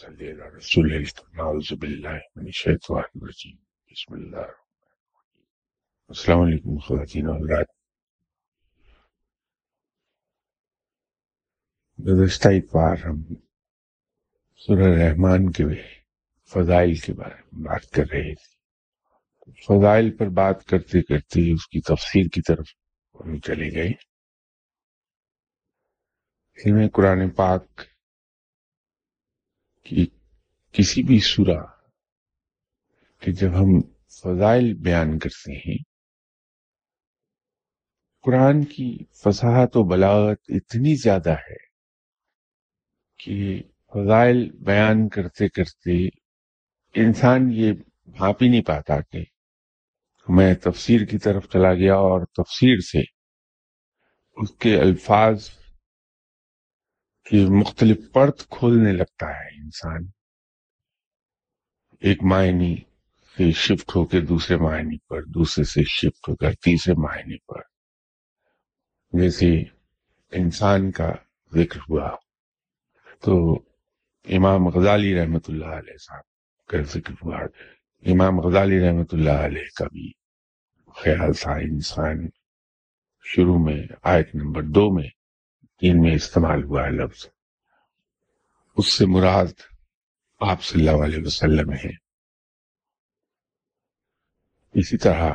صلی اللہ رسول نعوذ باللہ من الشیطان الرجیم، بسم اللہ السلام علیکم خواتین و حضرات۔ گزشتہ اتوار ہم سورہ رحمان کے فضائل کے بارے میں بات کر رہے تھے۔ فضائل پر بات کرتے کرتے اس کی تفسیر کی طرف ہم چلے گئے۔ علم قرآن پاک کہ کسی بھی سورہ کہ جب ہم فضائل بیان کرتے ہیں، قرآن کی فصاحت و بلاغت اتنی زیادہ ہے کہ فضائل بیان کرتے کرتے انسان یہ بھاپ ہی نہیں پاتا کہ میں تفسیر کی طرف چلا گیا اور تفسیر سے اس کے الفاظ کہ مختلف پرت کھولنے لگتا ہے انسان۔ ایک معنی سے شفٹ ہو کے دوسرے معنی پر، دوسرے سے شفٹ ہو کر تیسرے معنی پر۔ جیسے انسان کا ذکر ہوا، تو امام غزالی رحمت اللہ علیہ صاحب کا ذکر ہوا۔ امام غزالی رحمت اللہ علیہ کا بھی خیال تھا انسان۔ شروع میں آیت نمبر دو میں تین میں استعمال ہوا ہے لفظ۔ اس سے مراد آپ صلی اللہ علیہ وسلم ہے اسی طرح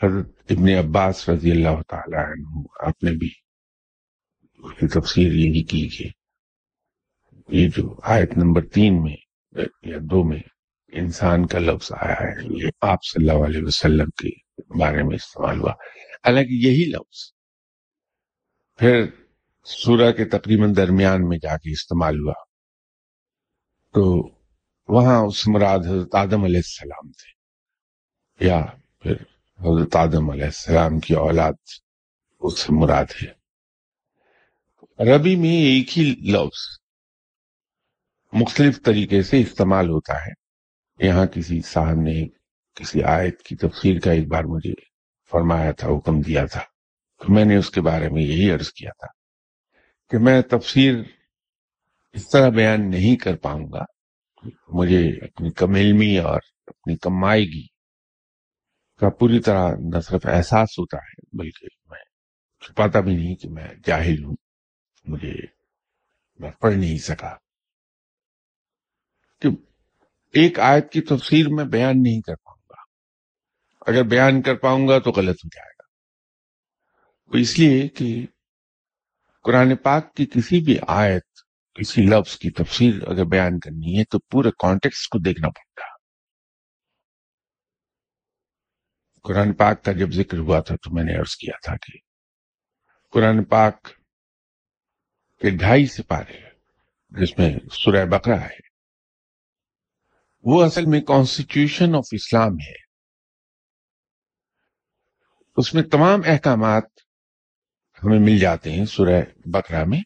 حضرت ابن عباس رضی اللہ تعالی عنہ آپ نے بھی تفسیر یہی کی کہ یہ جو آیت نمبر تین میں یا دو میں انسان کا لفظ آیا ہے، یہ آپ صلی اللہ علیہ وسلم کے بارے میں استعمال ہوا۔ حالانکہ یہی لفظ پھر سورہ کے تقریباً درمیان میں جا کے استعمال ہوا۔ تو وہاں اس مراد حضرت آدم علیہ السلام تھے۔ یا پھر حضرت آدم علیہ السلام کی اولاد اس مراد ہے۔ ربی میں ایک ہی لفظ مختلف طریقے سے استعمال ہوتا ہے۔ یہاں کسی صاحب نے کسی آیت کی تفسیر کا ایک بار مجھے فرمایا تھا، حکم دیا تھا۔ میں نے اس کے بارے میں یہی عرض کیا تھا کہ میں تفسیر اس طرح بیان نہیں کر پاؤں گا، مجھے اپنی کم علمی اور اپنی کمائیگی کا پوری طرح نہ صرف احساس ہوتا ہے، بلکہ میں چھپاتا بھی نہیں کہ میں جاہل ہوں، مجھے میں پڑھ نہیں سکا۔ کہ ایک آیت کی تفسیر میں بیان نہیں کر پاؤں گا۔ اگر بیان کر پاؤں گا تو غلط ہو جائے گا۔ وہ اس لیے کہ قرآن پاک کی کسی بھی آیت، کسی لفظ کی تفسیر اگر بیان کرنی ہے تو پورے کانٹیکس کو دیکھنا پڑتا۔ قرآن پاک کا جب ذکر ہوا تھا تو میں نے عرض کیا تھا کہ قرآن پاک کے ڈھائی سپارے جس میں سورہ بقرہ ہے۔ وہ اصل میں کانسٹیٹیوشن آف اسلام ہے۔ اس میں تمام احکامات ہمیں مل جاتے ہیں سورہ بکرا میں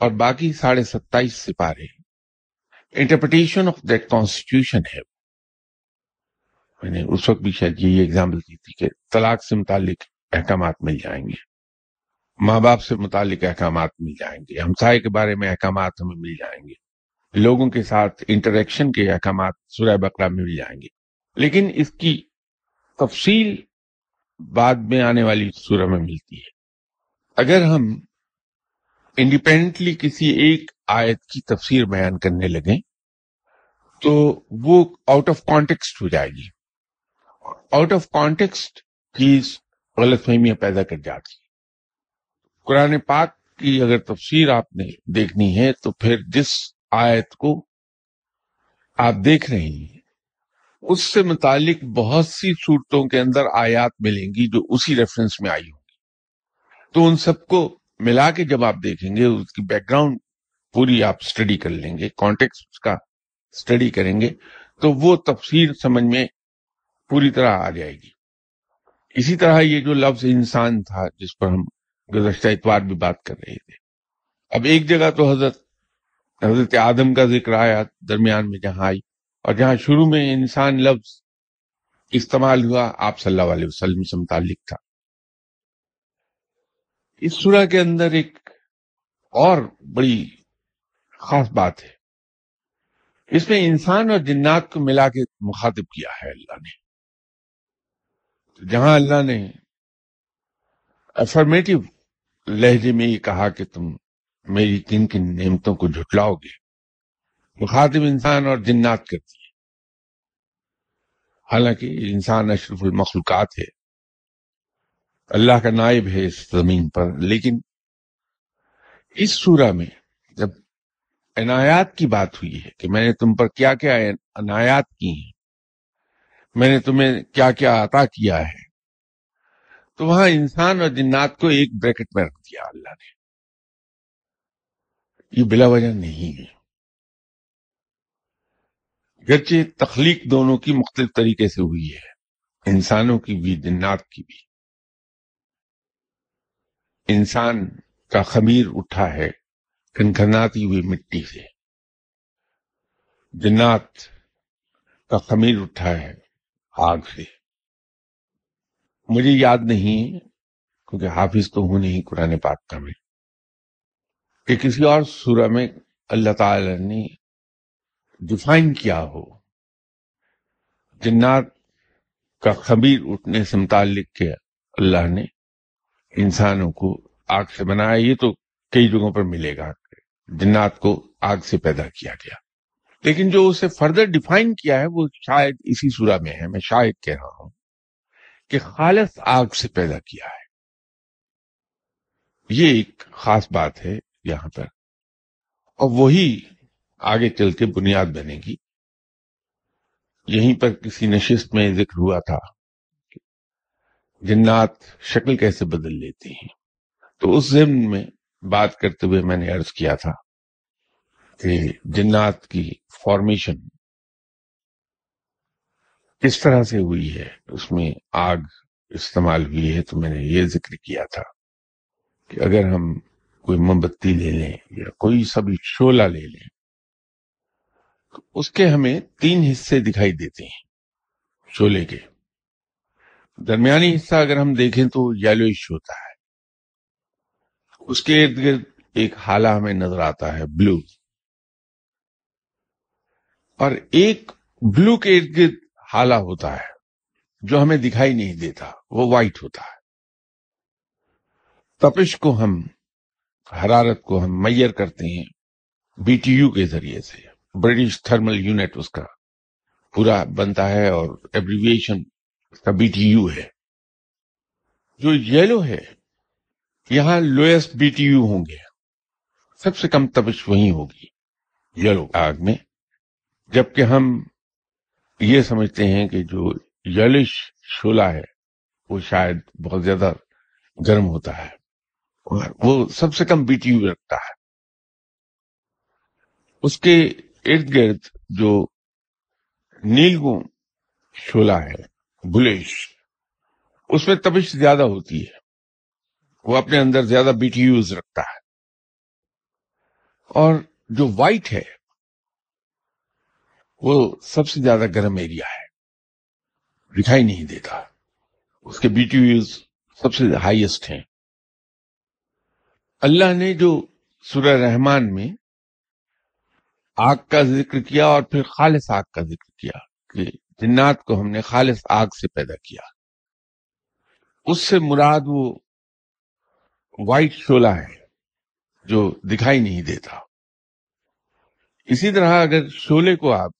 اور باقی ساڑھے ستائیس سپارے انٹرپریٹیشن آف دیٹ کانسٹیٹیوشن ہے۔ میں نے اس وقت بھی شاید یہی ایگزامپل دی تھی کہ طلاق سے متعلق احکامات مل جائیں گے۔ ماں باپ سے متعلق احکامات مل جائیں گے۔ ہمسائے کے بارے میں احکامات ہمیں مل جائیں گے۔ لوگوں کے ساتھ انٹریکشن کے احکامات سورہ بکرا میں مل جائیں گے۔ لیکن اس کی تفصیل بعد میں آنے والی سورہ میں ملتی ہے۔ اگر ہم انڈیپینڈنٹلی کسی ایک آیت کی تفسیر بیان کرنے لگیں، تو وہ آؤٹ آف کانٹیکسٹ ہو جائے گی۔ آؤٹ آف کانٹیکسٹ چیز غلط فہمیاں پیدا کر جاتی قرآن پاک کی اگر تفسیر آپ نے دیکھنی ہے، تو پھر جس آیت کو آپ دیکھ رہے ہیں، اس سے متعلق بہت سی صورتوں کے اندر آیات ملیں گی جو اسی ریفرنس میں آئی ہوں۔ تو ان سب کو ملا کے جب آپ دیکھیں گے، اس کی بیک گراؤنڈ پوری آپ اسٹڈی کر لیں گے کانٹیکس کا اسٹڈی کریں گے، تو وہ تفسیر سمجھ میں پوری طرح آ جائے گی۔ اسی طرح یہ جو لفظ انسان تھا جس پر ہم گزشتہ اتوار بھی بات کر رہے تھے۔ اب ایک جگہ تو حضرت حضرت آدم کا ذکر آیا درمیان میں جہاں آئی اور جہاں شروع میں انسان لفظ استعمال ہوا، آپ صلی اللہ علیہ وسلم سے متعلق تھا۔ اس سورہ کے اندر ایک اور بڑی خاص بات ہے۔ اس میں انسان اور جنات کو ملا کے مخاطب کیا ہے اللہ نے۔ جہاں اللہ نے افرمیٹو لہجے میں یہ کہا کہ تم میری کن کن نعمتوں کو جھٹلاؤ گے، مخاطب انسان اور جنات کرتی ہے۔ حالانکہ انسان اشرف المخلوقات ہے۔ اللہ کا نائب ہے اس زمین پر، لیکن اس سورہ میں جب عنایات کی بات ہوئی ہے کہ میں نے تم پر کیا کیا عنایات کی ہیں، میں نے تمہیں کیا کیا عطا کیا ہے، تو وہاں انسان اور جنات کو ایک بریکٹ میں رکھ دیا اللہ نے۔ یہ بلا وجہ نہیں ہے۔ گرچہ تخلیق دونوں کی مختلف طریقے سے ہوئی ہے، انسانوں کی بھی، جنات کی بھی۔ انسان کا خمیر اٹھا ہے کنکھناتی ہوئی مٹی سے۔ جنات کا خمیر اٹھا ہے آگ سے۔ مجھے یاد نہیں، کیونکہ حافظ تو ہوں نہیں قرآن پاک کا میں۔ کہ کسی اور سورہ میں اللہ تعالی نے ڈیفائن کیا ہو۔ جنات کا خبیر اٹھنے سے متعلق کے اللہ نے؟ انسانوں کو آگ سے بنایا، یہ تو کئی جگہوں پر ملے گا۔ جنات کو آگ سے پیدا کیا گیا۔ لیکن جو اسے فردر ڈیفائن کیا ہے، وہ شاید اسی سورہ میں ہے۔ میں شاید کہہ رہا ہوں کہ خالص آگ سے پیدا کیا ہے۔ یہ ایک خاص بات ہے یہاں پر۔ اور وہی آگے چل کے بنیاد بنے گی۔ یہیں پر کسی نشست میں ذکر ہوا تھا۔ جنات شکل کیسے بدل لیتی ہیں؟ تو اس ضمن میں بات کرتے ہوئے میں نے عرض کیا تھا کہ جنات کی فارمیشن کس طرح سے ہوئی ہے؟ اس میں آگ استعمال ہوئی ہے تو میں نے یہ ذکر کیا تھا کہ اگر ہم کوئی موم بتی لے لیں یا کوئی سبھی شولہ لے لیں، تو اس کے ہمیں تین حصے دکھائی دیتے ہیں شولے کے۔ درمیانی حصہ اگر ہم دیکھیں تو یلوئش ہوتا ہے۔ اس کے ارد گرد ایک حالہ ہمیں نظر آتا ہے بلو اور ایک بلو کے ارد گرد حالہ ہوتا ہے جو ہمیں دکھائی نہیں دیتا، وہ وائٹ ہوتا ہے۔ تپش کو ہم، حرارت کو ہم میئر کرتے ہیں بی ٹی یو کے ذریعے سے۔ برٹش تھرمل یونٹ اس کا پورا بنتا ہے اور ایبریویشن اس کا بی ٹی یو ہے۔ جو یلو ہے، یہاں لوئسٹ بی ٹی یو ہوں گے۔ سب سے کم تبش وہی ہوگی۔ یلو آگ میں۔ جبکہ ہم یہ سمجھتے ہیں کہ جو یلش شولہ ہے، وہ شاید بہت زیادہ گرم ہوتا ہے۔ اور وہ سب سے کم بی ٹی یو رکھتا ہے۔ اس کے ارد گرد جو نیلگو شولہ ہے بلیش۔ اس میں تبش زیادہ ہوتی ہے۔ وہ اپنے اندر زیادہ بی ٹی یوز رکھتا ہے۔ اور جو وائٹ ہے، وہ سب سے زیادہ گرم ایریا ہے۔ دکھائی نہیں دیتا۔ اس کے بی ٹی یوز سب سے ہائیسٹ ہیں۔ اللہ نے جو سورہ رحمان میں آگ کا ذکر کیا اور پھر خالص آگ کا ذکر کیا کہ جنات کو ہم نے خالص آگ سے پیدا کیا۔ اس سے مراد وہ وائٹ شولہ ہے جو دکھائی نہیں دیتا۔ اسی طرح اگر شولے کو آپ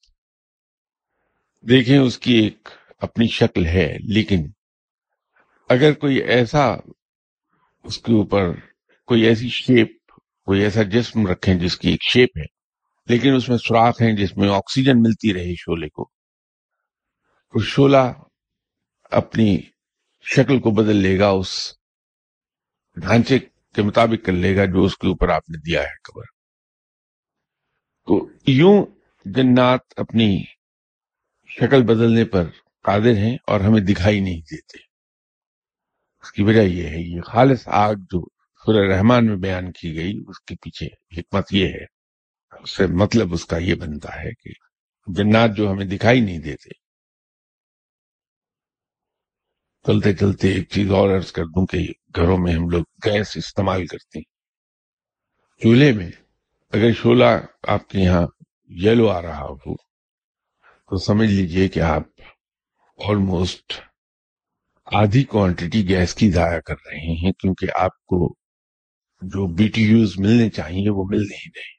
دیکھیں، اس کی ایک اپنی شکل ہے، لیکن اگر کوئی ایسا، اس کے اوپر کوئی ایسی شیپ کوئی ایسا جسم رکھیں جس کی ایک شیپ ہے، لیکن اس میں سوراخ ہیں جس میں آکسیجن ملتی رہے شولے کو تو شولہ اپنی شکل کو بدل لے گا، اس ڈھانچے کے مطابق کر لے گا جو اس کے اوپر آپ نے دیا ہے خبر تو یوں جنات اپنی شکل بدلنے پر قادر ہیں اور ہمیں دکھائی نہیں دیتے۔ اس کی وجہ یہ ہے، یہ خالص آگ جو سورہ رحمان میں بیان کی گئی، اس کے پیچھے حکمت یہ ہے، اس سے مطلب اس کا یہ بنتا ہے کہ جنات جو ہمیں دکھائی نہیں دیتے چلتے چلتے ایک چیز اور عرض کر دوں کہ گھروں میں ہم لوگ گیس استعمال کرتے ہیں۔ چولہے میں اگر شولہ آپ کے یہاں یلو آ رہا ہو، تو سمجھ لیجیے کہ آپ آلموسٹ آدھی کوانٹٹی گیس کی ضائع کر رہے ہیں، کیونکہ آپ کو جو بی ٹی یوز ملنے چاہیے وہ مل نہیں رہے۔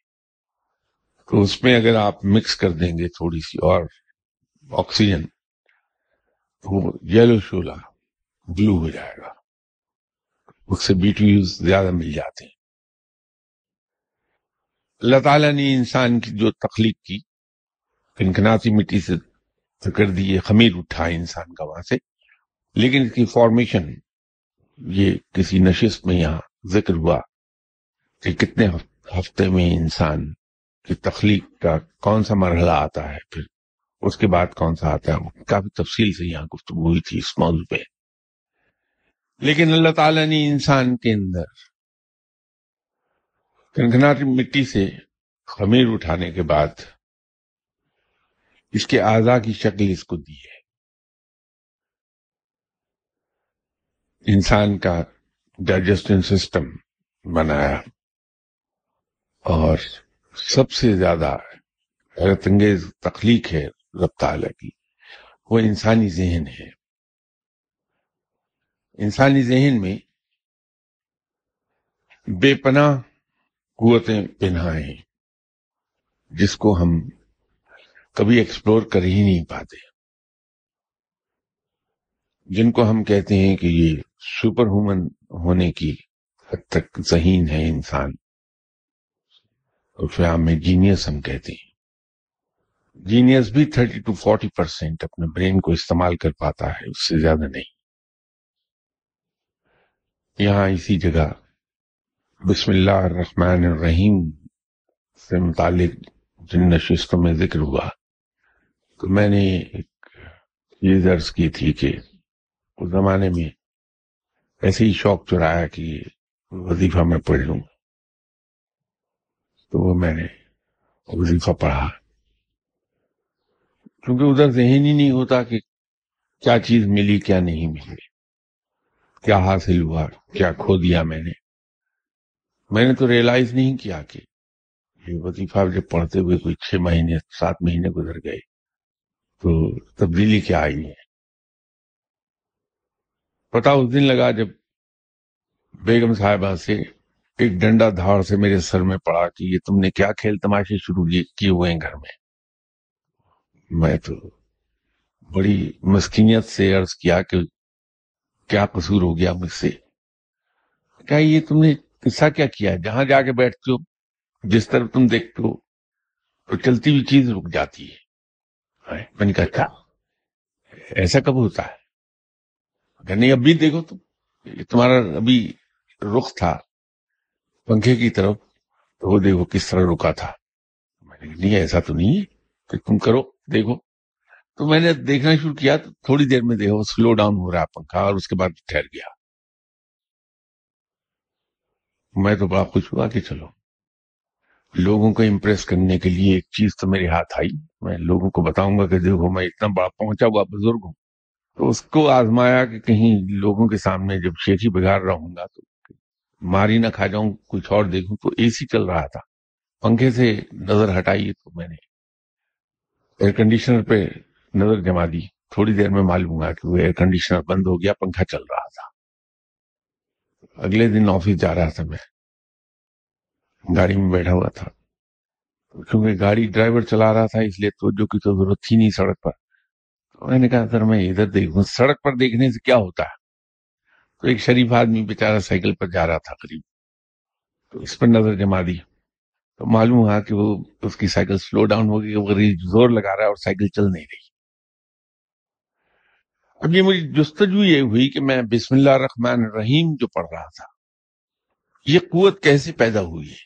تو اس میں اگر آپ مکس کر دیں گے تھوڑی سی اور آکسیجن تو وہ یلو شولہ بلو ہو جائے گا۔ اس سے بی ٹی یوز زیادہ مل جاتے ہیں۔ اللہ تعالیٰ نے انسان کی جو تخلیق کی، کنکناتی مٹی سے کر دی خمیر اٹھا انسان کا وہاں سے۔ لیکن اس کی فارمیشن یہ کسی نشست میں یہاں ذکر ہوا کہ کتنے ہفتے میں انسان کی تخلیق کا کون سا مرحلہ آتا ہے، پھر اس کے بعد کون سا آتا ہے۔ کافی تفصیل سے یہاں گفتگو ہوئی تھی اس موضوع پہ۔ لیکن اللہ تعالیٰ نے انسان کے اندر کنکناتی مٹی سے خمیر اٹھانے کے بعد اس کے اعضا کی شکل اس کو دی ہے۔ انسان کا ڈائجسٹنگ سسٹم بنایا اور سب سے زیادہ حیرت انگیز تخلیق ہے رب تعالیٰ کی۔ وہ انسانی ذہن ہے۔ انسانی ذہن میں بے پناہ قوتیں پناہ ہیں، جس کو ہم کبھی ایکسپلور کر ہی نہیں پاتے۔ جن کو ہم کہتے ہیں کہ یہ سپر ہومن ہونے کی حد تک ذہین ہے انسان اور پھر میں جینیس ہم کہتے ہیں۔ جینیس بھی تھرٹی ٹو فورٹی پرسینٹ اپنے برین کو استعمال کر پاتا ہے، اس سے زیادہ نہیں۔ یہاں اسی جگہ بسم اللہ الرحمن الرحیم سے متعلق جن نشستوں میں ذکر ہوا، تو میں نے ایک چیز عرض کی تھی کہ اس زمانے میں ایسے ہی شوق چرایا کہ وظیفہ میں پڑھ لوں۔ تو وہ میں نے وظیفہ پڑھا۔ کیونکہ ادھر ذہن ہی نہیں ہوتا کہ کیا چیز ملی، کیا نہیں ملی۔ کیا حاصل ہوا؟ کیا کھو دیا میں نے؟ میں نے تو ریئلائز نہیں کیا کہ یہ وظیفہ جب پڑھتے ہوئے کوئی چھ مہینے، سات مہینے گزر گئے، تو تبدیلی کیا آئی ہے؟ پتا اس دن لگا جب بیگم صاحبہ سے ایک ڈنڈا دھاڑ سے میرے سر میں پڑا کہ یہ تم نے کیا کھیل تماشے شروع کیے ہوئے ہیں گھر میں۔ میں تو بڑی مسکینیت سے عرض کیا کہ کیا قصور ہو گیا مجھ سے؟ کیا یہ تم نے قصہ کیا کیا جہاں جا کے بیٹھتے ہو، جس طرف تم دیکھتے ہو، تو چلتی ہوئی چیز رک جاتی ہے۔ میں نے کہا کیا ایسا کب ہوتا ہے؟ اگر نہیں، ابھی دیکھو تم تمہارا ابھی رخ تھا، پنکھے کی طرف، تو وہ دیکھو کس طرح رکا تھا۔ میں نے نہیں، ایسا تو نہیں ہے کہ تم کرو، دیکھو۔ تو میں نے دیکھنا شروع کیا تو تھوڑی دیر میں دیکھو سلو ڈاؤن ہو رہا ہے پنکھا اور اس کے بعد ٹھہر گیا۔ میں تو بڑا خوش ہوا کہ چلو۔ لوگوں کو امپریس کرنے کے لیے ایک چیز تو میرے ہاتھ آئی۔ میں لوگوں کو بتاؤں گا کہ دیکھو میں اتنا بڑا پہنچا ہوا بزرگ ہوں۔ تو اس کو آزمایا کہ کہیں لوگوں کے سامنے جب شیخی بگاڑ رہا ہوں گا تو ماری نہ کھا جاؤں، کچھ اور دیکھوں۔ تو اے سی چل رہا تھا۔ پنکھے سے نظر ہٹائی تو میں نے۔ ایئر کنڈیشنر پہ نظر جما دی تھوڑی دیر میں معلوم ہوا کہ وہ ایئر کنڈیشنر بند ہو گیا، پنکھا چل رہا تھا۔ اگلے دن آفس جا رہا تھا میں۔ گاڑی میں بیٹھا ہوا تھا۔ کیونکہ گاڑی ڈرائیور چلا رہا تھا، اس لیے توجہ کی تو ضرورت تھی نہیں سڑک پر۔ تو میں نے کہا، سر، میں ادھر دیکھوں۔ سڑک پر دیکھنے سے کیا ہوتا ہے؟ تو ایک شریف آدمی بیچارہ سائیکل پر جا رہا تھا قریب۔ تو اس پر نظر جما دی تو معلوم ہوا کہ وہ اس کی سائیکل سلو ڈاؤن ہو گئی، وہ زور لگا رہا ہے اور سائیکل چل نہیں رہی۔ اب یہ مجھے جستجو یہ ہوئی کہ میں بسم اللہ الرحمن الرحیم جو پڑھ رہا تھا، یہ قوت کیسے پیدا ہوئی ہے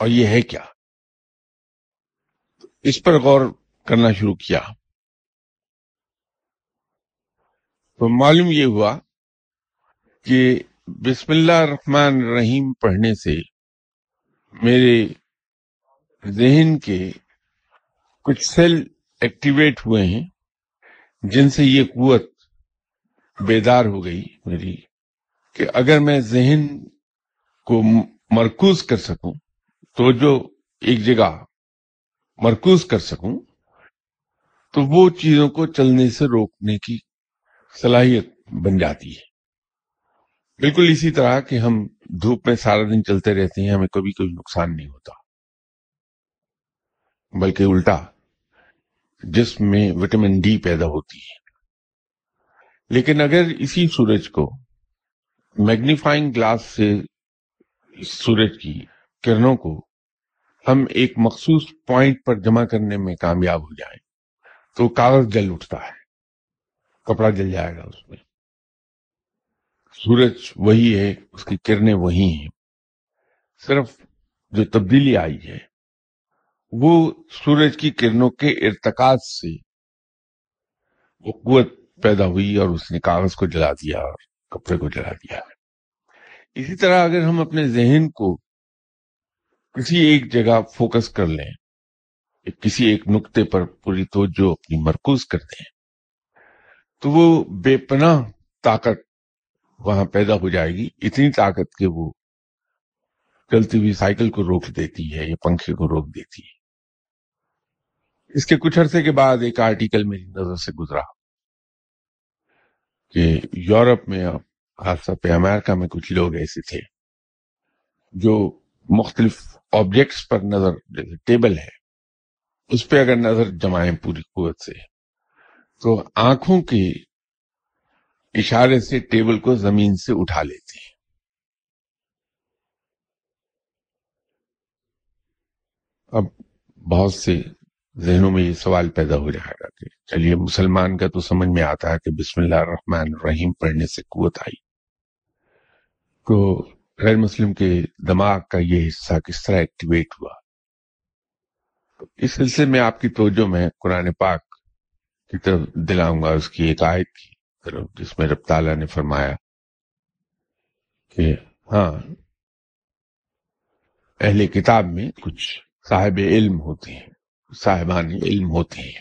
اور یہ ہے کیا؟ اس پر غور کرنا شروع کیا۔ تو معلوم یہ ہوا کہ بسم اللہ الرحمن الرحیم پڑھنے سے میرے ذہن کے کچھ سیل ایکٹیویٹ ہوئے ہیں، جن سے یہ قوت بیدار ہو گئی میری کہ اگر میں ذہن کو مرکوز کر سکوں تو جو ایک جگہ مرکوز کر سکوں، تو وہ چیزوں کو چلنے سے روکنے کی صلاحیت بن جاتی ہے۔ بالکل اسی طرح کہ ہم دھوپ میں سارا دن چلتے رہتے ہیں، ہمیں کبھی کوئی نقصان نہیں ہوتا۔ بلکہ الٹا جسم میں وٹامن ڈی پیدا ہوتی ہے۔ لیکن اگر اسی سورج کو میگنیفائنگ گلاس سے سورج کی کرنوں کو ہم ایک مخصوص پوائنٹ پر جمع کرنے میں کامیاب ہو جائیں تو کاغذ جل اٹھتا ہے، کپڑا جل جائے گا اس میں۔ سورج وہی ہے، اس کی کرنیں وہی ہیں۔ صرف جو تبدیلی آئی ہے، وہ سورج کی کرنوں کے ارتکاز سے، وہ قوت پیدا ہوئی اور اس نے کاغذ کو جلا دیا اور کپڑے کو جلا دیا۔ اسی طرح اگر ہم اپنے ذہن کو کسی ایک جگہ فوکس کر لیں کسی ایک نقطے پر پوری توجہ اپنی مرکوز کر دیں، تو وہ بے پناہ طاقت وہاں پیدا ہو جائے گی۔ اتنی طاقت کہ وہ چلتی ہوئی سائیکل کو روک دیتی ہے یا پنکھے کو روک دیتی ہے۔ اس کے کچھ عرصے کے بعد ایک آرٹیکل میری نظر سے گزرا۔ کہ یورپ میں خاص طور پہ امریکہ میں کچھ لوگ ایسے تھے جو مختلف آبجیکٹس پر نظر جیسے ٹیبل ہے۔ اس پہ اگر نظر جمائیں پوری قوت سے، تو آنکھوں کے اشارے سے ٹیبل کو زمین سے اٹھا لیتے ہیں اب بہت سے ذہنوں میں یہ سوال پیدا ہو جائے گا کہ چلیے، مسلمان کا تو سمجھ میں آتا ہے کہ بسم اللہ الرحمن الرحیم پڑھنے سے قوت آئی۔ تو غیر مسلم کے دماغ کا یہ حصہ کس طرح ایکٹیویٹ ہوا؟ اس سلسلے میں آپ کی توجہ میں قرآن پاک کی طرف دلاؤں گا، اس کی ایک آیت کی طرف، جس میں رب تعالیٰ نے فرمایا کہ ہاں اہل کتاب میں کچھ صاحب علم ہوتے ہیں۔ صاحبان علم ہوتے ہیں۔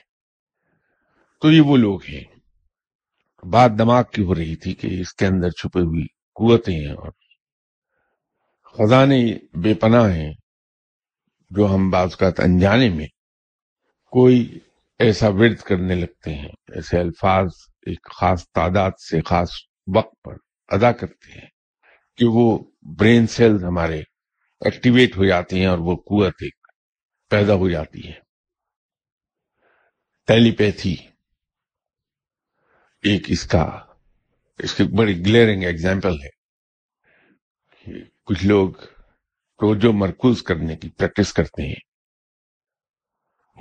تو یہ وہ لوگ ہیں۔ بات دماغ کی ہو رہی تھی کہ اس کے اندر چھپے ہوئی قوتیں ہیں اور خزانے بے پناہ ہیں جو ہم بعض کا انجانے میں کوئی ایسا ورد کرنے لگتے ہیں، ایسے الفاظ ایک خاص تعداد سے خاص وقت پر ادا کرتے ہیں کہ وہ برین سیلز ہمارے ایکٹیویٹ ہو جاتے ہیں اور وہ قوت ایک پیدا ہو جاتی ہے۔ ٹیلی پیتھی ایک اس کا، اس کی بڑی گلیئرنگ ایگزامپل ہے کچھ لوگ توجہ مرکوز کرنے کی پریکٹس کرتے ہیں۔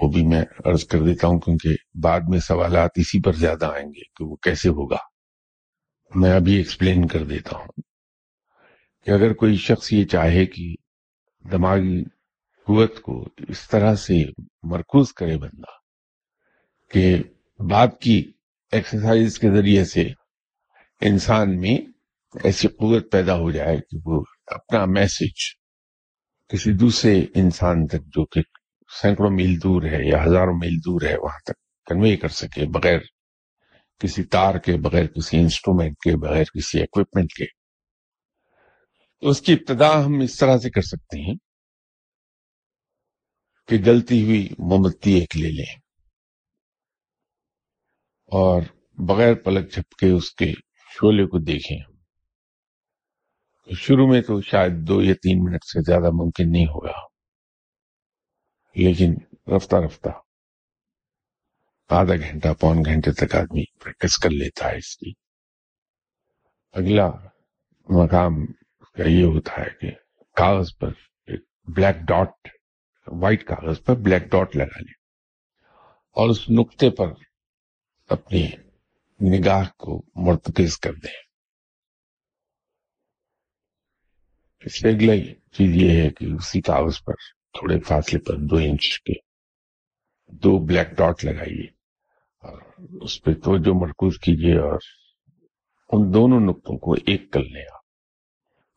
وہ بھی میں عرض کر دیتا ہوں کیونکہ بعد میں سوالات اسی پر زیادہ آئیں گے کہ وہ کیسے ہوگا۔ میں ابھی ایکسپلین کر دیتا ہوں کہ اگر کوئی شخص یہ چاہے کہ دماغی قوت کو اس طرح سے مرکوز کرے بندہ کہ بات کی ایکسرسائز کے ذریعے سے انسان میں ایسی قوت پیدا ہو جائے کہ وہ اپنا میسج کسی دوسرے انسان تک جو کہ سینکڑوں میل دور ہے یا ہزاروں میل دور ہے وہاں تک کنوے کر سکے بغیر کسی تار کے، بغیر کسی انسٹرومنٹ کے، بغیر کسی اکوپمنٹ کے۔ تو اس کی ابتدا ہم اس طرح سے کر سکتے ہیں کہ جلتی ہوئی موم بتی ایک لے لیں۔ اور بغیر پلک جھپ کے اس کے شولے کو دیکھیں شروع میں تو شاید دو یا تین منٹ سے زیادہ ممکن نہیں ہوگا۔ لیکن رفتہ رفتہ۔ آدھا گھنٹہ پون گھنٹے تک آدمی پریکٹس کر لیتا ہے اس کی۔ اگلا مقام کا یہ ہوتا ہے کہ کاغذ پر ایک بلیک ڈاٹ وائٹ کاغذ پر بلیک ڈاٹ لگا لیں۔ اور اس نقطے پر اپنی نگاہ کو مرتکز کر دیں۔ اس سے اگلا چیز یہ ہے کہ اسی کاغذ پر تھوڑے فاصلے پر دو انچ کے دو بلیک ڈاٹ لگائیے اور اس پہ توجہ مرکوز کیجیے اور ان دونوں نقطوں کو ایک کر لیں آپ۔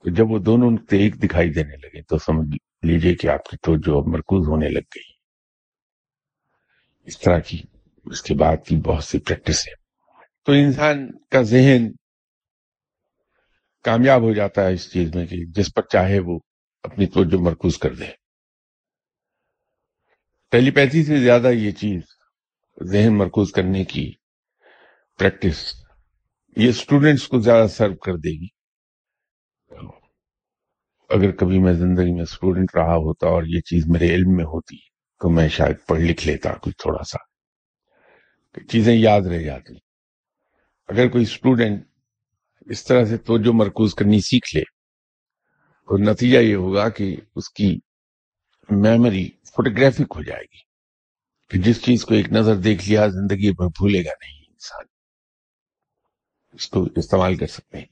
جب وہ دونوں نقطے ایک دکھائی دینے لگے تو سمجھ لیجیے کہ آپ کی توجہ مرکوز ہونے لگ گئی۔ اس طرح کی اس کے بعد کی بہت سی پریکٹس ہے تو انسان کا ذہن کامیاب ہو جاتا ہے اس چیز میں کہ جس پر چاہے وہ اپنی توجہ مرکوز کر دے ٹیلی پیتھی سے زیادہ یہ چیز ذہن مرکوز کرنے کی پریکٹس یہ اسٹوڈینٹس کو زیادہ سرو کر دے گی۔ اگر کبھی میں زندگی میں اسٹوڈنٹ رہا ہوتا اور یہ چیز میرے علم میں ہوتی تو میں شاید پڑھ لکھ لیتا کچھ تھوڑا سا۔ چیزیں یاد رہ جاتی اگر کوئی اسٹوڈنٹ اس طرح سے توجہ مرکوز کرنی سیکھ لے، تو نتیجہ یہ ہوگا کہ اس کی میموری فوٹوگرافک ہو جائے گی کہ جس چیز کو ایک نظر دیکھ لیا، زندگی میں بھولے گا نہیں انسان۔ اس کو استعمال کر سکتے ہیں۔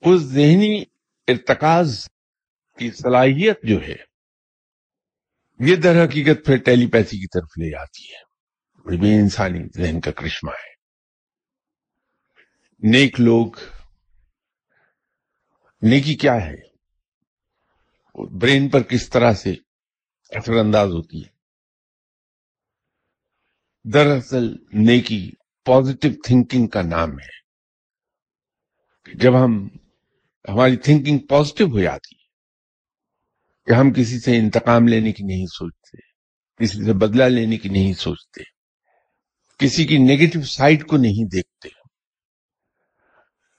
اس ذہنی ارتکاز کی صلاحیت جو ہے، یہ در حقیقت پھر ٹیلی پیتھی کی طرف لے جاتی ہے۔ بھی انسانی ذہن کا کرشمہ ہے۔ نیک لوگ، نیکی کیا ہے؟ برین پر کس طرح سے اثر انداز ہوتی ہے؟ دراصل نیکی پازیٹو تھنکنگ کا نام ہے۔ جب ہم، ہماری تھنکنگ پازیٹو ہو جاتی ہے، کہ ہم کسی سے انتقام لینے کی نہیں سوچتے، کسی سے بدلہ لینے کی نہیں سوچتے کسی کی نیگیٹو سائڈ کو نہیں دیکھتے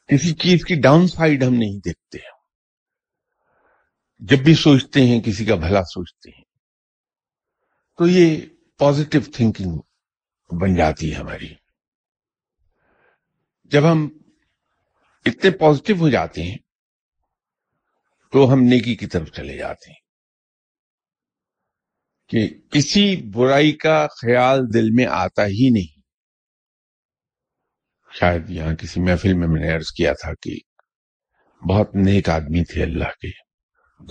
کسی چیز کی ڈاؤن سائڈ ہم نہیں دیکھتے جب بھی سوچتے ہیں، کسی کا بھلا سوچتے ہیں۔ تو یہ پازیٹو تھنکنگ بن جاتی ہے ہماری۔ جب ہم اتنے پازیٹو ہو جاتے ہیں، تو ہم نیکی کی طرف چلے جاتے ہیں۔ کہ کسی برائی کا خیال دل میں آتا ہی نہیں۔ شاید یہاں کسی محفل میں میں نے عرض کیا تھا کہ بہت نیک آدمی تھے اللہ کے۔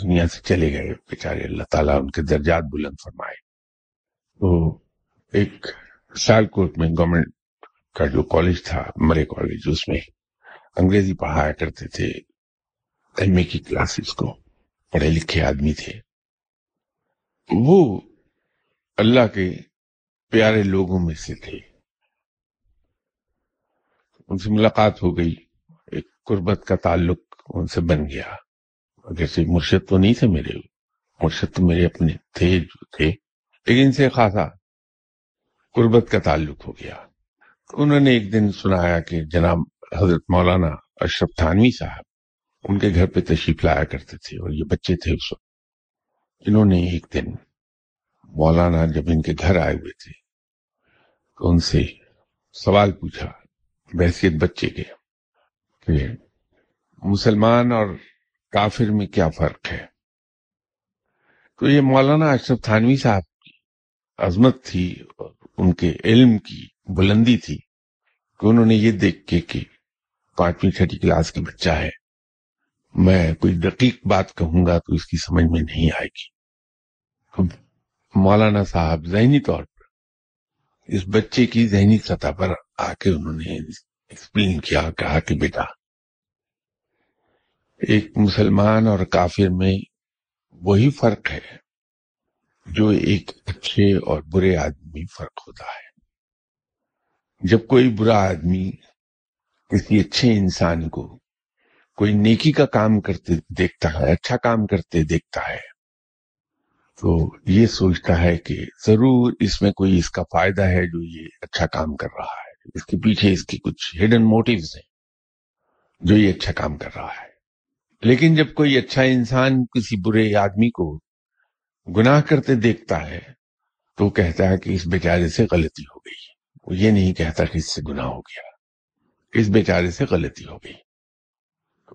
دنیا سے چلے گئے بیچارے، اللہ تعالیٰ ان کے درجات بلند فرمائے۔ تو ایک سال کوٹ میں گورنمنٹ کا جو کالج تھا مرے کالج، اس میں انگریزی پڑھایا کرتے تھے۔ ایم اے کی کلاسز کو پڑھے لکھے آدمی تھے۔ وہ اللہ کے پیارے لوگوں میں سے تھے۔ ان سے ملاقات ہو گئی، ایک قربت کا تعلق ان سے بن گیا۔ جیسے مرشد تو نہیں تھے میرے، مرشد تو میرے اپنے تھے جو تھے، لیکن ان سے خاصا قربت کا تعلق ہو گیا۔ انہوں نے ایک دن سنایا کہ جناب حضرت مولانا اشرف تھانوی صاحب ان کے گھر پہ تشریف لایا کرتے تھے اور یہ بچے تھے اس وقت۔ انہوں نے ایک دن مولانا جب ان کے گھر آئے ہوئے تھے تو ان سے سوال پوچھا بحثیت بچے کے، کہ مسلمان اور کافر میں کیا فرق ہے؟ تو یہ مولانا اشرف تھانوی صاحب کی عظمت تھی اور ان کے علم کی بلندی تھی کہ انہوں نے یہ دیکھ کے کہ پانچویں چھٹی کلاس کا بچہ ہے۔ میں کوئی دقیق بات کہوں گا تو اس کی سمجھ میں نہیں آئے گی۔ مولانا صاحب ذہنی طور پر اس بچے کی ذہنی سطح پر آ کے انہوں نے ایکسپلین کیا، کہا کہ بیٹا، ایک مسلمان اور کافر میں وہی فرق ہے جو ایک اچھے اور برے آدمی فرق ہوتا ہے۔ جب کوئی برا آدمی کسی اچھے انسان کو کوئی نیکی کا کام کرتے دیکھتا ہے اچھا کام کرتے دیکھتا ہے۔ تو یہ سوچتا ہے کہ ضرور اس میں کوئی اس کا فائدہ ہے جو یہ اچھا کام کر رہا ہے۔ اس کے پیچھے اس کی کچھ ہڈن موٹیوز ہیں جو یہ اچھا کام کر رہا ہے۔ لیکن جب کوئی اچھا انسان کسی برے آدمی کو گناہ کرتے دیکھتا ہے، تو کہتا ہے کہ اس بیچارے سے غلطی ہو گئی۔ وہ یہ نہیں کہتا کہ اس سے گناہ ہو گیا۔ اس بیچارے سے غلطی ہو گئی۔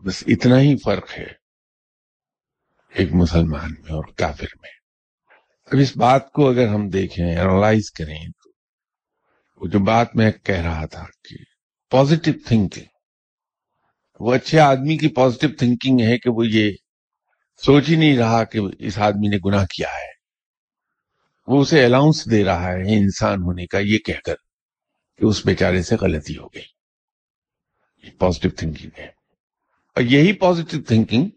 بس اتنا ہی فرق ہے ایک مسلمان میں اور کافر میں۔ اب اس بات کو اگر ہم دیکھیں اینالائز کریں، تو وہ جو بات میں کہہ رہا تھا کہ پازیٹو تھنکنگ وہ اچھے آدمی کی پازیٹو تھنکنگ ہے کہ وہ یہ سوچ ہی نہیں رہا کہ اس آدمی نے گناہ کیا ہے۔ وہ اسے الاؤنس دے رہا ہے انسان ہونے کا، یہ کہہ کر کہ اس بیچارے سے غلطی ہو گئی۔ پازیٹو تھنکنگ ہے۔ اور یہی پازیٹو تھنکنگ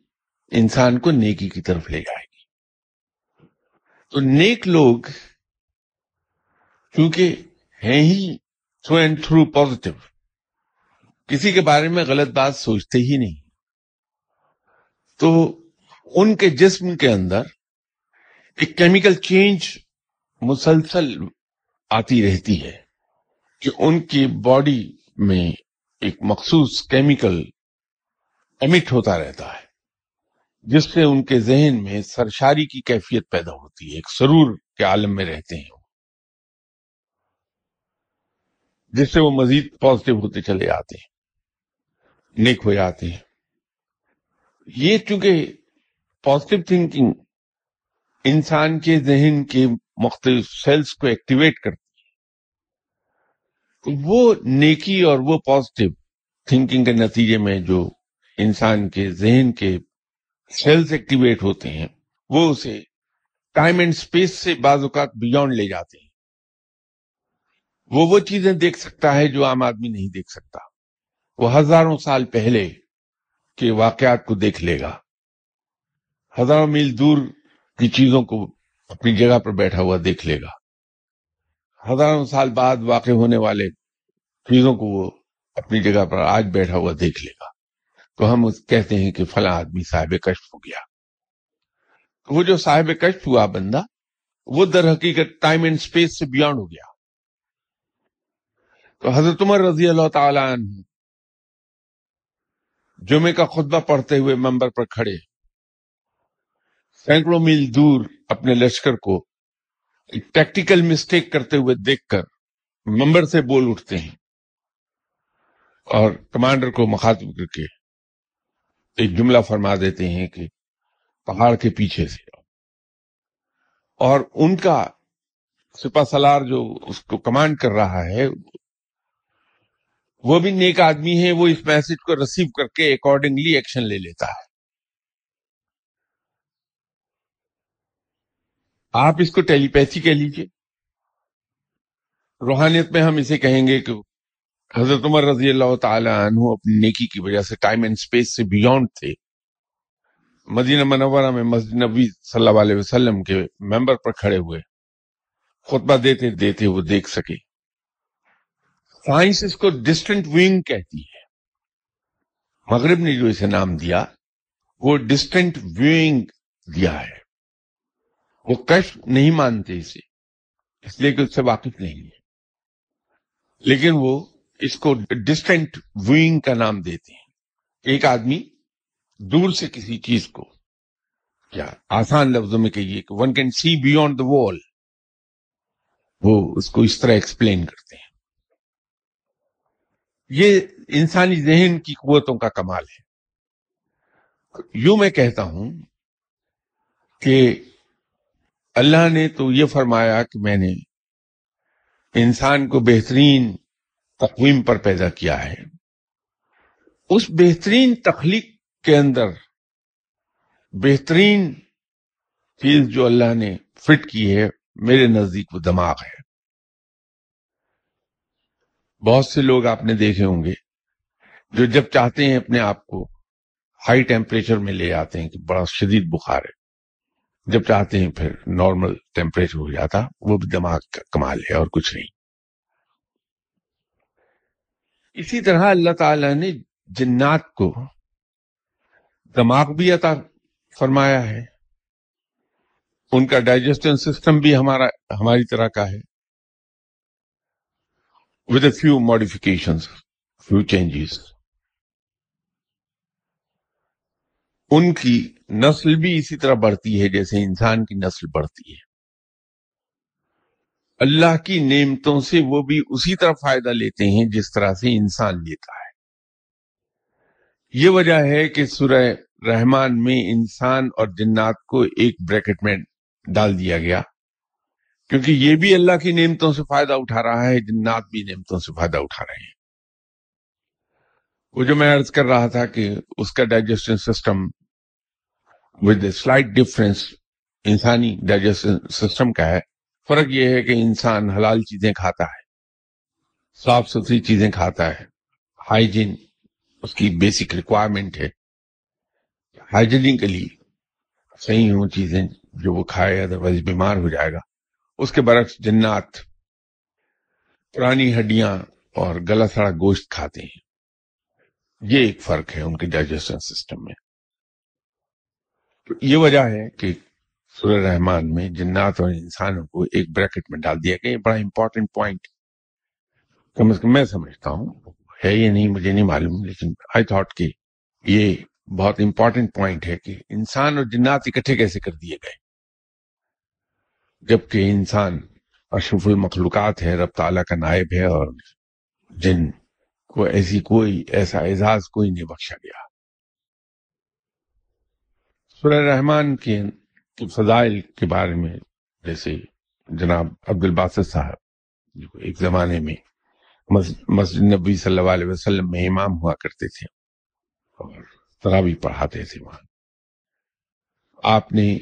انسان کو نیکی کی طرف لے جائے گی۔ تو نیک لوگ کیونکہ ہیں he through and through positive کسی کے بارے میں غلط بات سوچتے ہی نہیں۔ تو ان کے جسم کے اندر ایک کیمیکل چینج مسلسل آتی رہتی ہے کہ ان کی باڈی میں ایک مخصوص کیمیکل ایمٹ ہوتا رہتا ہے، جس سے ان کے ذہن میں سرشاری کی کیفیت پیدا ہوتی ہے، ایک سرور کے عالم میں رہتے ہیں جس سے وہ مزید پازیٹو ہوتے چلے آتے ہیں، نیک ہو جاتے ہیں۔ یہ چونکہ پازیٹو تھنکنگ انسان کے ذہن کے مختلف سیلز کو ایکٹیویٹ کرتی ہے۔ وہ نیکی اور وہ پازیٹو تھنکنگ کے نتیجے میں جو انسان کے ذہن کے سیلز ایکٹیویٹ ہوتے ہیں، وہ اسے ٹائم اینڈ سپیس سے بعض اوقات بیونڈ لے جاتے ہیں۔ وہ وہ چیزیں دیکھ سکتا ہے جو عام آدمی نہیں دیکھ سکتا۔ وہ ہزاروں سال پہلے کے واقعات کو دیکھ لے گا۔ ہزاروں میل دور کی چیزوں کو اپنی جگہ پر بیٹھا ہوا دیکھ لے گا۔ ہزاروں سال بعد واقع ہونے والے چیزوں کو وہ اپنی جگہ پر آج بیٹھا ہوا دیکھ لے گا۔ تو ہم کہتے ہیں کہ فلاں آدمی صاحب کشف ہو گیا۔ وہ جو صاحب کشف ہوا بندہ، وہ در حقیقت ٹائم اینڈ سپیس سے بیانڈ ہو گیا۔ تو حضرت عمر رضی اللہ تعالی عنہ جمعے کا خطبہ پڑھتے ہوئے ممبر پر کھڑے۔ سینکڑوں میل دور اپنے لشکر کو ٹیکٹیکل مسٹیک کرتے ہوئے دیکھ کر ممبر سے بول اٹھتے ہیں اور کمانڈر کو مخاطب کر کے ایک جملہ فرما دیتے ہیں کہ پہاڑ کے پیچھے سے اور ان کا سپا سلار جو اس کو کمانڈ کر رہا ہے، وہ بھی نیک آدمی ہے وہ اس میسج کو ریسیو کر کے اکارڈنگلی ایکشن لے لیتا ہے۔ آپ اس کو ٹیلی پیتھی کہہ لیجیے۔ روحانیت میں ہم اسے کہیں گے کہ حضرت عمر رضی اللہ تعالی عنہ اپنی نیکی کی وجہ سے ٹائم اینڈ سپیس سے بیونڈ تھے۔ مدینہ منورہ میں مسجد نبی صلی اللہ علیہ وسلم کے ممبر پر کھڑے ہوئے۔ خطبہ دیتے دیتے وہ دیکھ سکے۔ سائنس اس کو ڈسٹنٹ وینگ کہتی ہے۔ مغرب نے جو اسے نام دیا، وہ ڈسٹنٹ ویونگ دیا ہے۔ وہ کشف نہیں مانتے اسے، اس لیے کہ اس سے واقف نہیں ہے۔ لیکن وہ اس کو ڈسٹنٹ ویونگ کا نام دیتے ہیں۔ ایک آدمی دور سے کسی چیز کو کیا آسان لفظوں میں کہیے کہ one can see beyond the wall وہ اس کو اس طرح ایکسپلین کرتے ہیں۔ یہ انسانی ذہن کی قوتوں کا کمال ہے۔ یوں میں کہتا ہوں کہ اللہ نے تو یہ فرمایا کہ میں نے انسان کو بہترین تقویم پر پیدا کیا ہے۔ اس بہترین تخلیق کے اندر بہترین چیز جو اللہ نے فٹ کی ہے، میرے نزدیک وہ دماغ ہے۔ بہت سے لوگ آپ نے دیکھے ہوں گے جو جب چاہتے ہیں اپنے آپ کو ہائی ٹیمپریچر میں لے آتے ہیں کہ بڑا شدید بخار ہے، جب چاہتے ہیں پھر نارمل ٹیمپریچر ہو جاتا، وہ بھی دماغ کا کمال ہے اور کچھ نہیں۔ اسی طرح اللہ تعالی نے جنات کو دماغ بھی عطا فرمایا ہے ان کا ڈائجسٹن سسٹم بھی ہمارا ہماری طرح کا ہے with a few modifications, few changes. ان کی نسل بھی اسی طرح بڑھتی ہے جیسے انسان کی نسل بڑھتی ہے اللہ کی نعمتوں سے وہ بھی اسی طرح فائدہ لیتے ہیں جس طرح سے انسان لیتا ہے۔ یہ وجہ ہے کہ سورہ رحمان میں انسان اور جنات کو ایک بریکٹ میں ڈال دیا گیا، کیونکہ یہ بھی اللہ کی نعمتوں سے فائدہ اٹھا رہا ہے، جنات بھی نعمتوں سے فائدہ اٹھا رہے ہیں۔ وہ جو میں عرض کر رہا تھا کہ اس کا digestion system with slight difference انسانی ڈائجسٹن سسٹم کا ہے فرق یہ ہے کہ انسان حلال چیزیں کھاتا ہے، صاف ستھری چیزیں کھاتا ہے، ہائیجین اس کی بیسک ریکوائرمنٹ ہے۔ ہائیجینکلی صحیح ہوں چیزیں جو وہ کھائے ادروائز بیمار ہو جائے گا۔ اس کے برعکس جنات پرانی ہڈیاں اور گلا سڑا گوشت کھاتے ہیں۔ یہ ایک فرق ہے ان کے ڈائجسٹن سسٹم میں۔ تو یہ وجہ ہے کہ سورہ رحمان میں جنات اور انسانوں کو ایک بریکٹ میں ڈال دیا گیا۔ یہ بڑا امپورٹنٹ پوائنٹ کم از کم میں سمجھتا ہوں۔ ہے یہ نہیں مجھے نہیں معلوم، لیکن آئی تھاٹ کہ یہ بہت امپورٹنٹ پوائنٹ ہے کہ انسان اور جنات اکٹھے کیسے کر دیے گئے۔ جبکہ انسان اشرف المخلوقات ہے، رب تعالیٰ کا نائب ہے اور جن کو ایسی کوئی ایسا اعزاز کوئی نہیں بخشا گیا۔ سورہ رحمان کے فضائل کے بارے میں، جیسے جناب عبد الباسط صاحب، جو ایک زمانے میں مسجد نبی صلی اللہ علیہ وسلم میں امام ہوا کرتے تھے اور تراوی پڑھاتے تھے وہاں۔ آپ نے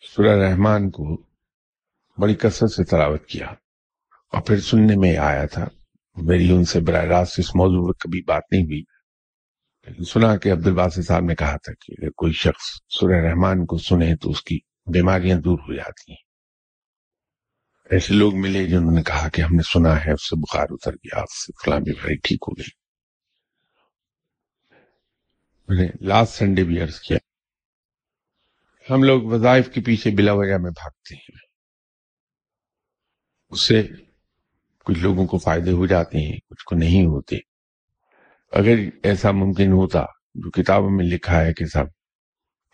سورہ رحمان کو بڑی کثرت سے تلاوت کیا اور پھر سننے میں آیا تھا۔ میری ان سے براہ راست اس موضوع پر کبھی بات نہیں ہوئی۔ سنا کہ عبد الباس صاحب نے کہا تھا کہ اگر کوئی شخص سورہ رحمان کو سنے تو اس کی بیماریاں دور ہو جاتی ہیں۔ ایسے لوگ ملے جنہوں نے کہا کہ ہم نے سنا ہے، اس سے بخار اتر گیا، اس سے فلاں بیماری ٹھیک ہو گئی۔ میں نے لاسٹ سنڈے بھی عرض کیا، ہم لوگ وظائف کے پیچھے بلا وجہ میں بھاگتے ہیں۔ اس سے کچھ لوگوں کو فائدے ہو جاتے ہیں، کچھ کو نہیں ہوتے۔ اگر ایسا ممکن ہوتا جو کتابوں میں لکھا ہے کہ صاحب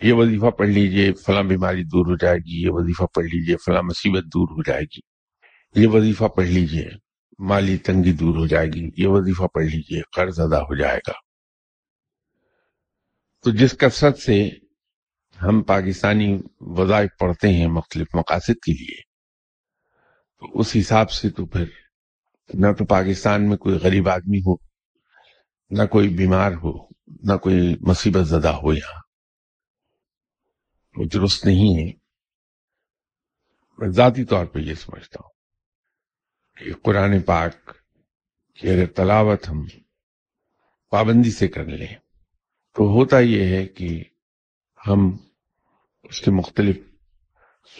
یہ وظیفہ پڑھ لیجیے، فلاں بیماری دور ہو جائے گی، یہ وظیفہ پڑھ لیجیے، فلاں مصیبت دور ہو جائے گی، یہ وظیفہ پڑھ لیجیے، مالی تنگی دور ہو جائے گی، یہ وظیفہ پڑھ لیجیے، قرض ادا ہو جائے گا۔ تو جس کثرت سے ہم پاکستانی وظائف پڑھتے ہیں مختلف مقاصد کے لیے، تو اس حساب سے تو پھر نہ تو پاکستان میں کوئی غریب آدمی ہو نہ کوئی بیمار ہو، نہ کوئی مصیبت زدہ ہو یہاں۔ وہ درست نہیں ہے۔ میں ذاتی طور پہ یہ سمجھتا ہوں کہ قرآن پاک کی اگر تلاوت ہم پابندی سے کر لیں، تو ہوتا یہ ہے کہ ہم اس کے مختلف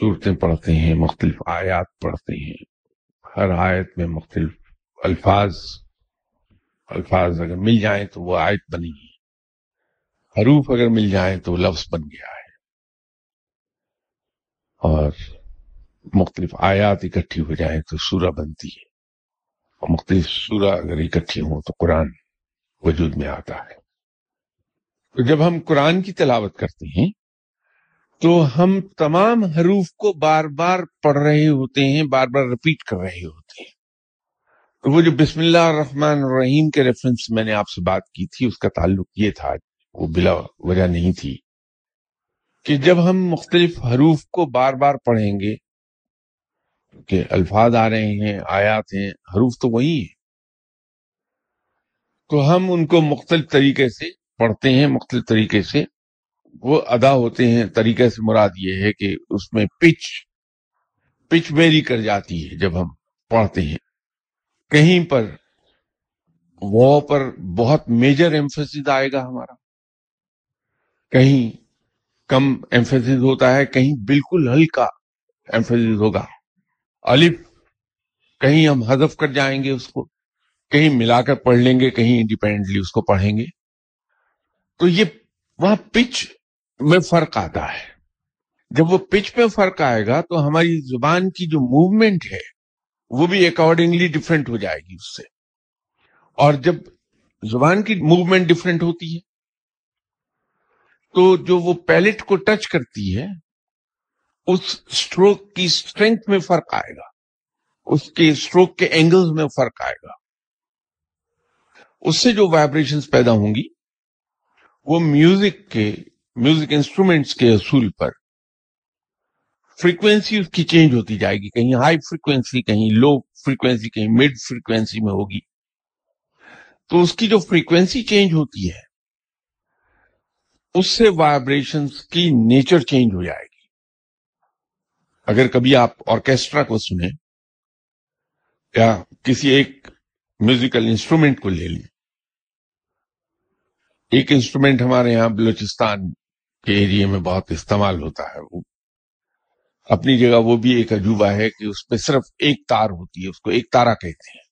صورتیں پڑھتے ہیں، مختلف آیات پڑھتے ہیں۔ ہر آیت میں مختلف الفاظ الفاظ اگر مل جائیں تو وہ آیت بنی حروف اگر مل جائیں تو لفظ بن گیا ہے۔ اور مختلف آیات اکٹھی ہو جائیں تو سورہ بنتی ہے۔ اور مختلف سورہ اگر اکٹھی ہوں تو قرآن وجود میں آتا ہے۔ تو جب ہم قرآن کی تلاوت کرتے ہیں تو ہم تمام حروف کو بار بار پڑھ رہے ہوتے ہیں، بار بار رپیٹ کر رہے ہوتے ہیں۔ وہ جو بسم اللہ الرحمن الرحیم کے ریفرنس میں نے آپ سے بات کی تھی، اس کا تعلق یہ تھا، وہ بلا وجہ نہیں تھی، کہ جب ہم مختلف حروف کو بار بار پڑھیں گے، کہ الفاظ آ رہے ہیں، آیات ہیں، حروف تو وہی ہیں، تو ہم ان کو مختلف طریقے سے پڑھتے ہیں، مختلف طریقے سے وہ ادا ہوتے ہیں۔ طریقے سے مراد یہ ہے کہ اس میں پچ پچ ویری کر جاتی ہے جب ہم پڑھتے ہیں۔ کہیں پر وہ پر بہت میجر ایمفیس آئے گا ہمارا۔ کہیں کم ایمفیس ہوتا ہے، کہیں بالکل ہلکا ایمفیس ہوگا۔ الف، کہیں ہم حذف کر جائیں گے اس کو، کہیں ملا کر پڑھ لیں گے، کہیں انڈیپینڈنٹلی اس کو پڑھیں گے۔ تو یہ وہاں پچ میں فرق آتا ہے۔ جب وہ پچ پہ فرق آئے گا تو ہماری زبان کی جو موومنٹ ہے وہ بھی اکارڈنگلی ڈفرینٹ ہو جائے گی اس سے۔ اور جب زبان کی موومنٹ ڈفرینٹ ہوتی ہے، تو جو وہ پیلٹ کو ٹچ کرتی ہے، اس اسٹروک کی اسٹرینتھ میں فرق آئے گا۔ اس کے اسٹروک کے اینگلز میں فرق آئے گا۔ اس سے جو وائبریشنز پیدا ہوں گی، وہ میوزک کے میوزک انسٹرومینٹس کے اصول پر فریکوینسی اس کی چینج ہوتی جائے گی۔ کہیں ہائی فریکوینسی کہیں لو فریکوینسی کہیں مڈ فریکوینسی میں ہوگی۔ تو اس کی جو فریکوینسی چینج ہوتی ہے، اس سے وائبریشن کی نیچر چینج ہو جائے گی۔ اگر کبھی آپ آرکیسٹرا کو سنیں یا کسی ایک میوزیکل انسٹرومنٹ کو لے لیں۔ ایک انسٹرومنٹ ہمارے یہاں بلوچستان کے ایریے میں بہت استعمال ہوتا ہے، وہ اپنی جگہ وہ بھی ایک عجوبہ ہے کہ اس پہ صرف ایک تار ہوتی ہے، اس کو ایک تارا کہتے ہیں۔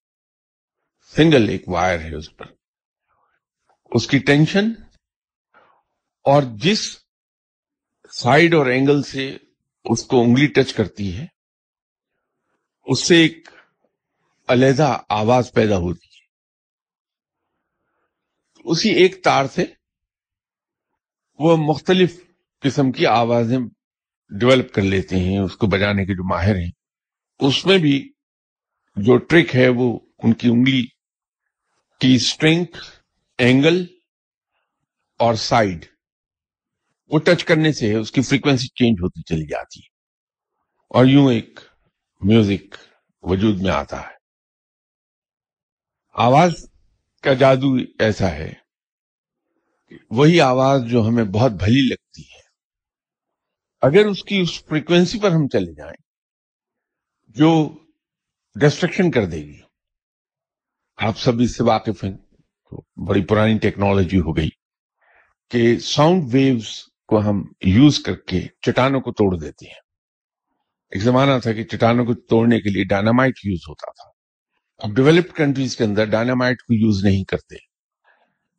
سنگل ایک وائر ہے اس پر۔ اس کی ٹینشن اور جس سائڈ اور اینگل سے اس کو انگلی ٹچ کرتی ہے، اس سے ایک علیحدہ آواز پیدا ہوتی ہے۔ اسی ایک تار سے وہ مختلف قسم کی آوازیں ڈیولپ کر لیتے ہیں، اس کو بجانے کے جو ماہر ہیں، اس میں بھی جو ٹرک ہے وہ ان کی انگلی کی اسٹرینتھ اینگل اور سائڈ وہ ٹچ کرنے سے اس کی فریکوینسی چینج ہوتی چلی جاتی ہے۔ اور یوں ایک میوزک وجود میں آتا ہے۔ آواز کا جادو ایسا ہے وہی آواز جو ہمیں بہت بھلی لگتی ہے۔ اگر اس کی اس فریکوینسی پر ہم چلے جائیں، جو ڈسٹرکشن کر دے گی۔ آپ سب اس سے واقف ہیں، تو بڑی پرانی ٹیکنالوجی ہو گئی کہ ساؤنڈ ویوز کو ہم یوز کر کے چٹانوں کو توڑ دیتے ہیں۔ ایک زمانہ تھا کہ چٹانوں کو توڑنے کے لیے ڈائنامائٹ یوز ہوتا تھا۔ اب ڈیولپڈ کنٹریز کے اندر ڈائنامائٹ کو یوز نہیں کرتے۔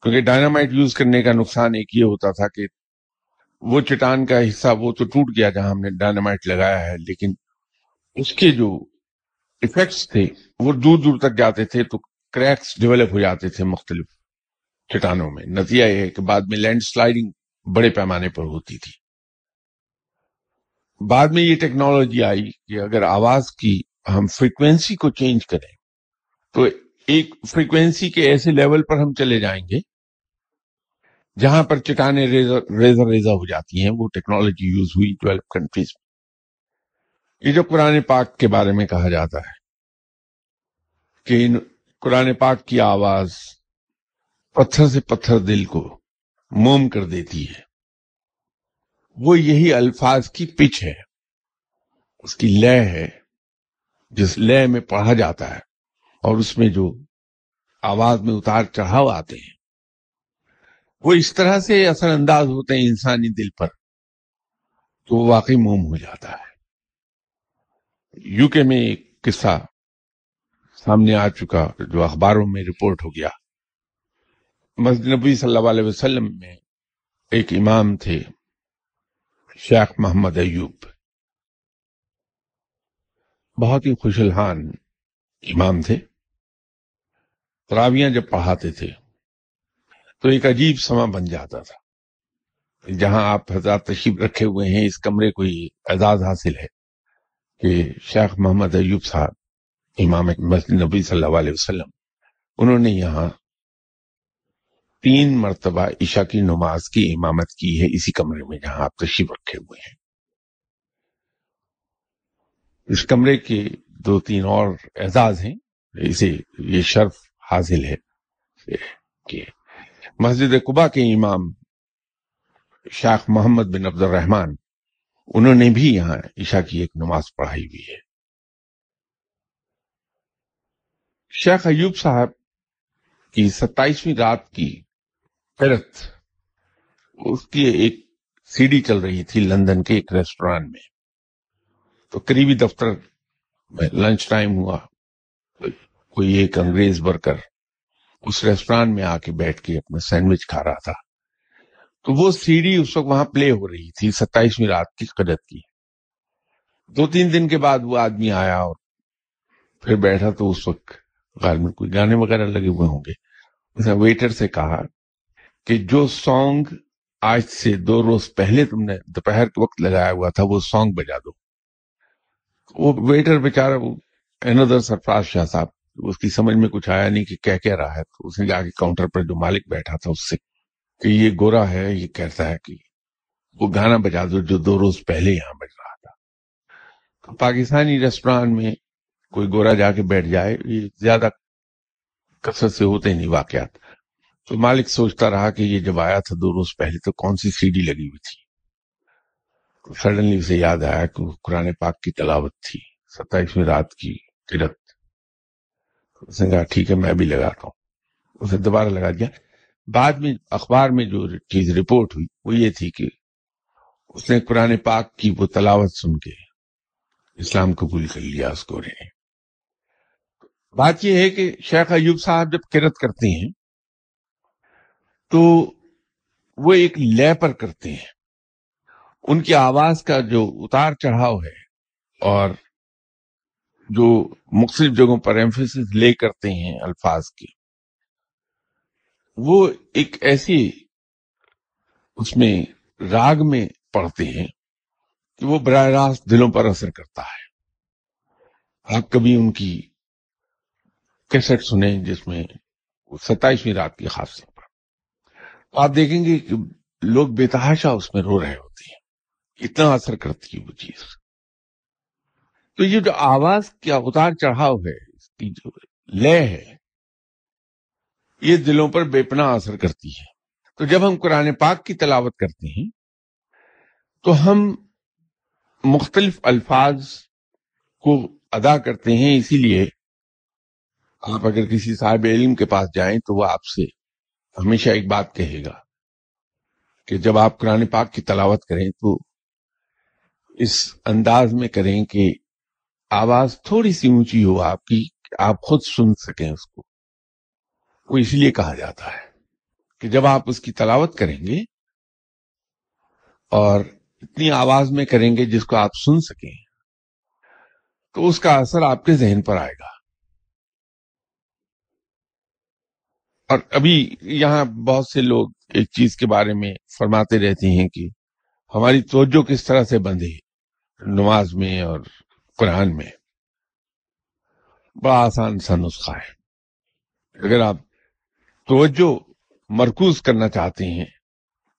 کیونکہ ڈائنامائٹ یوز کرنے کا نقصان ایک یہ ہوتا تھا کہ وہ چٹان کا حصہ وہ تو ٹوٹ گیا جہاں ہم نے ڈائنامائٹ لگایا ہے، لیکن اس کے جو افیکٹس تھے، وہ دور دور تک جاتے تھے تو کریکس ڈیولپ ہو جاتے تھے مختلف چٹانوں میں۔ نتیجہ یہ ہے کہ بعد میں لینڈ سلائڈنگ بڑے پیمانے پر ہوتی تھی۔ بعد میں یہ ٹیکنالوجی آئی کہ اگر آواز کی ہم فریکوینسی کو چینج کریں، تو ایک فریکوینسی کے ایسے لیول پر ہم چلے جائیں گے جہاں پر چٹانیں ریزر ریزا ہو جاتی ہیں، وہ ٹیکنالوجی یوز ہوئی ڈیولپ کنٹریز میں۔ یہ جو قرآن پاک کے بارے میں کہا جاتا ہے کہ قرآن پاک کی آواز پتھر سے پتھر دل کو موم کر دیتی ہے۔ وہ یہی الفاظ کی پچ ہے۔ اس کی لے ہے، جس لے میں پڑھا جاتا ہے اور اس میں جو آواز میں اتار چڑھاؤ آتے ہیں وہ اس طرح سے اثر انداز ہوتے ہیں انسانی دل پر، تو وہ واقعی موم ہو جاتا ہے۔ یو کے میں ایک قصہ سامنے آ چکا جو اخباروں میں رپورٹ ہو گیا۔ مسجد نبی صلی اللہ علیہ وسلم میں ایک امام تھے، شیخ محمد ایوب۔ بہت ہی خوشلحان امام تھے۔ تراویاں جب پڑھاتے تھے تو ایک عجیب سما بن جاتا تھا۔ جہاں آپ حضرات تشریف رکھے ہوئے ہیں، اس کمرے کو یہ اعزاز حاصل ہے کہ شیخ محمد ایوب صاحب، امام مسجد نبی صلی اللہ علیہ وسلم، انہوں نے یہاں تین مرتبہ عشاء کی نماز کی امامت کی ہے اسی کمرے میں جہاں آپ تشریف رکھے ہوئے ہیں۔ اس کمرے کے دو تین اور اعزاز ہیں، اسے یہ شرف حاصل ہے کہ مسجد قبا کے امام شیخ محمد بن عبد الرحمان انہوں نے بھی یہاں عشاء کی ایک نماز پڑھائی ہوئی ہے۔ شیخ ایوب صاحب کی ستائیسویں رات کی فرت اس کی ایک سی ڈی چل رہی تھی لندن کے ایک ریسٹوران میں۔ تو قریبی دفتر میں لنچ ٹائم ہوا، کوئی ایک انگریز ورکر اس ریسٹوران میں آ کے بیٹھ کے اپنا سینڈوچ کھا رہا تھا۔ تو وہ سیڑھی اس وقت وہاں پلے ہو رہی تھی، ستائیسویں رات کی قدرت کی۔ دو تین دن کے بعد وہ آدمی آیا اور پھر بیٹھا تو اس وقت گھر میں کوئی گانے وغیرہ لگے ہوئے ہوں گے۔ اس نے ویٹر سے کہا کہ جو سانگ آج سے دو روز پہلے تم نے دوپہر کے وقت لگایا ہوا تھا، وہ سانگ بجا دو۔ وہ ویٹر بیچارہ اندر سرفراز شاہ صاحب اس کی سمجھ میں کچھ آیا نہیں کہ کیا کہہ رہا ہے، تو اس نے جا کے کاؤنٹر پر جو مالک بیٹھا تھا اس سے کہ یہ گورا ہے، یہ کہتا ہے کہ وہ گانا بجا دو جو دو روز پہلے یہاں بج رہا تھا۔ تو پاکستانی ریسٹوران میں کوئی گورا جا کے بیٹھ جائے، یہ زیادہ کثرت سے ہوتے نہیں واقعات۔ تو مالک سوچتا رہا کہ یہ جب آیا تھا دو روز پہلے تو کون سی سی ڈی لگی ہوئی تھی؟ سڈنلی اسے یاد آیا کہ قرآن پاک کی تلاوت تھی، ستائیسویں رات کی قرت اس نے کہا، ٹھیک ہے، میں بھی لگاتا ہوں. اسے دوبارہ لگا دیا۔ بعد میں اخبار میں جو چیز رپورٹ ہوئی، وہ یہ تھی کہ اس نے قرآن پاک کی وہ تلاوت سن کے اسلام قبول کر لیا، اس کو نے بات یہ ہے کہ شیخ ایوب صاحب جب کرت کرتے ہیں، تو وہ ایک لے پر کرتے ہیں۔ ان کی آواز کا جو اتار چڑھاؤ ہے اور جو مختلف جگہوں پر ایمفیس لے کرتے ہیں الفاظ کی وہ ایک ایسی اس میں راگ میں پڑھتے ہیں کہ وہ براہ راست دلوں پر اثر کرتا ہے۔ آپ کبھی ان کی کیسٹ سنیں جس میں ستائیسویں رات کی خاص پر۔ آپ دیکھیں گے کہ لوگ بے تحاشا اس میں رو رہے ہوتے ہیں۔ اتنا اثر کرتی ہے وہ چیز۔ تو یہ جو آواز کا اتار چڑھاؤ ہے، اس کی جو لے ہے، یہ دلوں پر بے پناہ اثر کرتی ہے۔ تو جب ہم قرآن پاک کی تلاوت کرتے ہیں، تو ہم مختلف الفاظ کو ادا کرتے ہیں۔ اسی لیے آپ اگر کسی صاحب علم کے پاس جائیں تو وہ آپ سے ہمیشہ ایک بات کہے گا کہ جب آپ قرآن پاک کی تلاوت کریں تو اس انداز میں کریں کہ آواز تھوڑی سی اونچی ہو، آپ کی، آپ خود سن سکیں اس کو۔ وہ اس لیے کہا جاتا ہے کہ جب آپ اس کی تلاوت کریں گے اور اتنی آواز میں کریں گے جس کو آپ سن سکیں، تو اس کا اثر آپ کے ذہن پر آئے گا۔ اور ابھی یہاں بہت سے لوگ ایک چیز کے بارے میں فرماتے رہتے ہیں کہ ہماری توجہ کس طرح سے بندے نماز میں اور قرآن میں۔ بڑا آسان سا نسخہ ہے۔ اگر آپ توجہ مرکوز کرنا چاہتے ہیں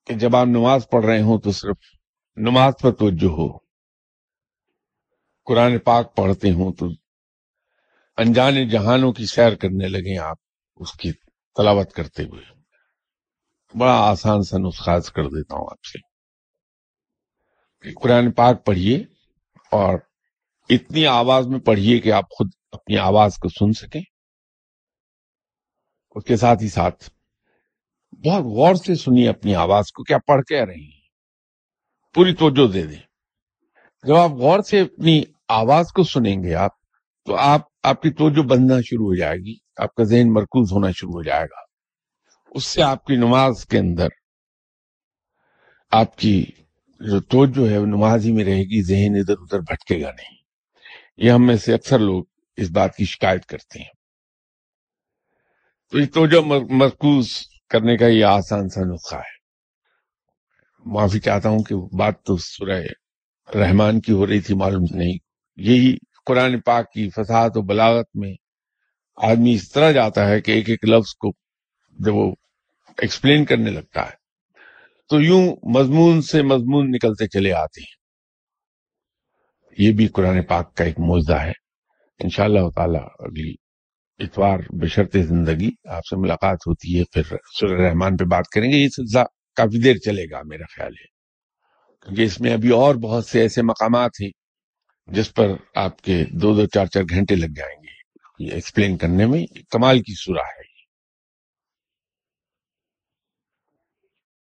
کہ جب آپ نماز پڑھ رہے ہوں تو صرف نماز پر توجہ ہو۔ قرآن پاک پڑھتے ہوں تو انجان جہانوں کی سیر کرنے لگے آپ اس کی تلاوت کرتے ہوئے۔ بڑا آسان سا نسخہ کر دیتا ہوں آپ سے کہ قرآن پاک پڑھیے اور اتنی آواز میں پڑھیے کہ آپ خود اپنی آواز کو سن سکیں۔ اس کے ساتھ ہی ساتھ بہت غور سے سنیے اپنی آواز کو، کیا پڑھ کے رہی ہیں؟ پوری توجہ دے دیں۔ جب آپ غور سے اپنی آواز کو سنیں گے آپ، تو آپ آپ کی توجہ بننا شروع ہو جائے گی، آپ کا ذہن مرکوز ہونا شروع ہو جائے گا۔ اس سے آپ کی نماز کے اندر، آپ کی جو توجہ ہے، وہ نماز ہی میں رہے گی، ذہن ادھر ادھر بھٹکے گا نہیں۔ یہ ہم میں سے اکثر لوگ اس بات کی شکایت کرتے ہیں۔ تو یہ توجہ مرکوز کرنے کا یہ آسان سا نسخہ ہے۔ معافی چاہتا ہوں کہ بات تو سورہ رحمان کی ہو رہی تھی، معلوم نہیں۔ یہی قرآن پاک کی فساد و بلاغت میں آدمی اس طرح جاتا ہے کہ ایک ایک لفظ کو جب وہ ایکسپلین کرنے لگتا ہے، تو یوں مضمون سے مضمون نکلتے چلے آتے ہیں۔ یہ بھی قرآن پاک کا ایک موضوع ہے۔ انشاءاللہ اللہ تعالی اگلی اتوار بشرط زندگی آپ سے ملاقات ہوتی ہے۔ پھر سر رحمان پہ بات کریں گے۔ یہ سلسلہ کافی دیر چلے گا میرا خیال ہے۔ کیونکہ اس میں ابھی اور بہت سے ایسے مقامات ہیں جس پر آپ کے دو دو چار چار گھنٹے لگ جائیں گے۔ یہ ایکسپلین کرنے میں کمال کی سورہ ہے۔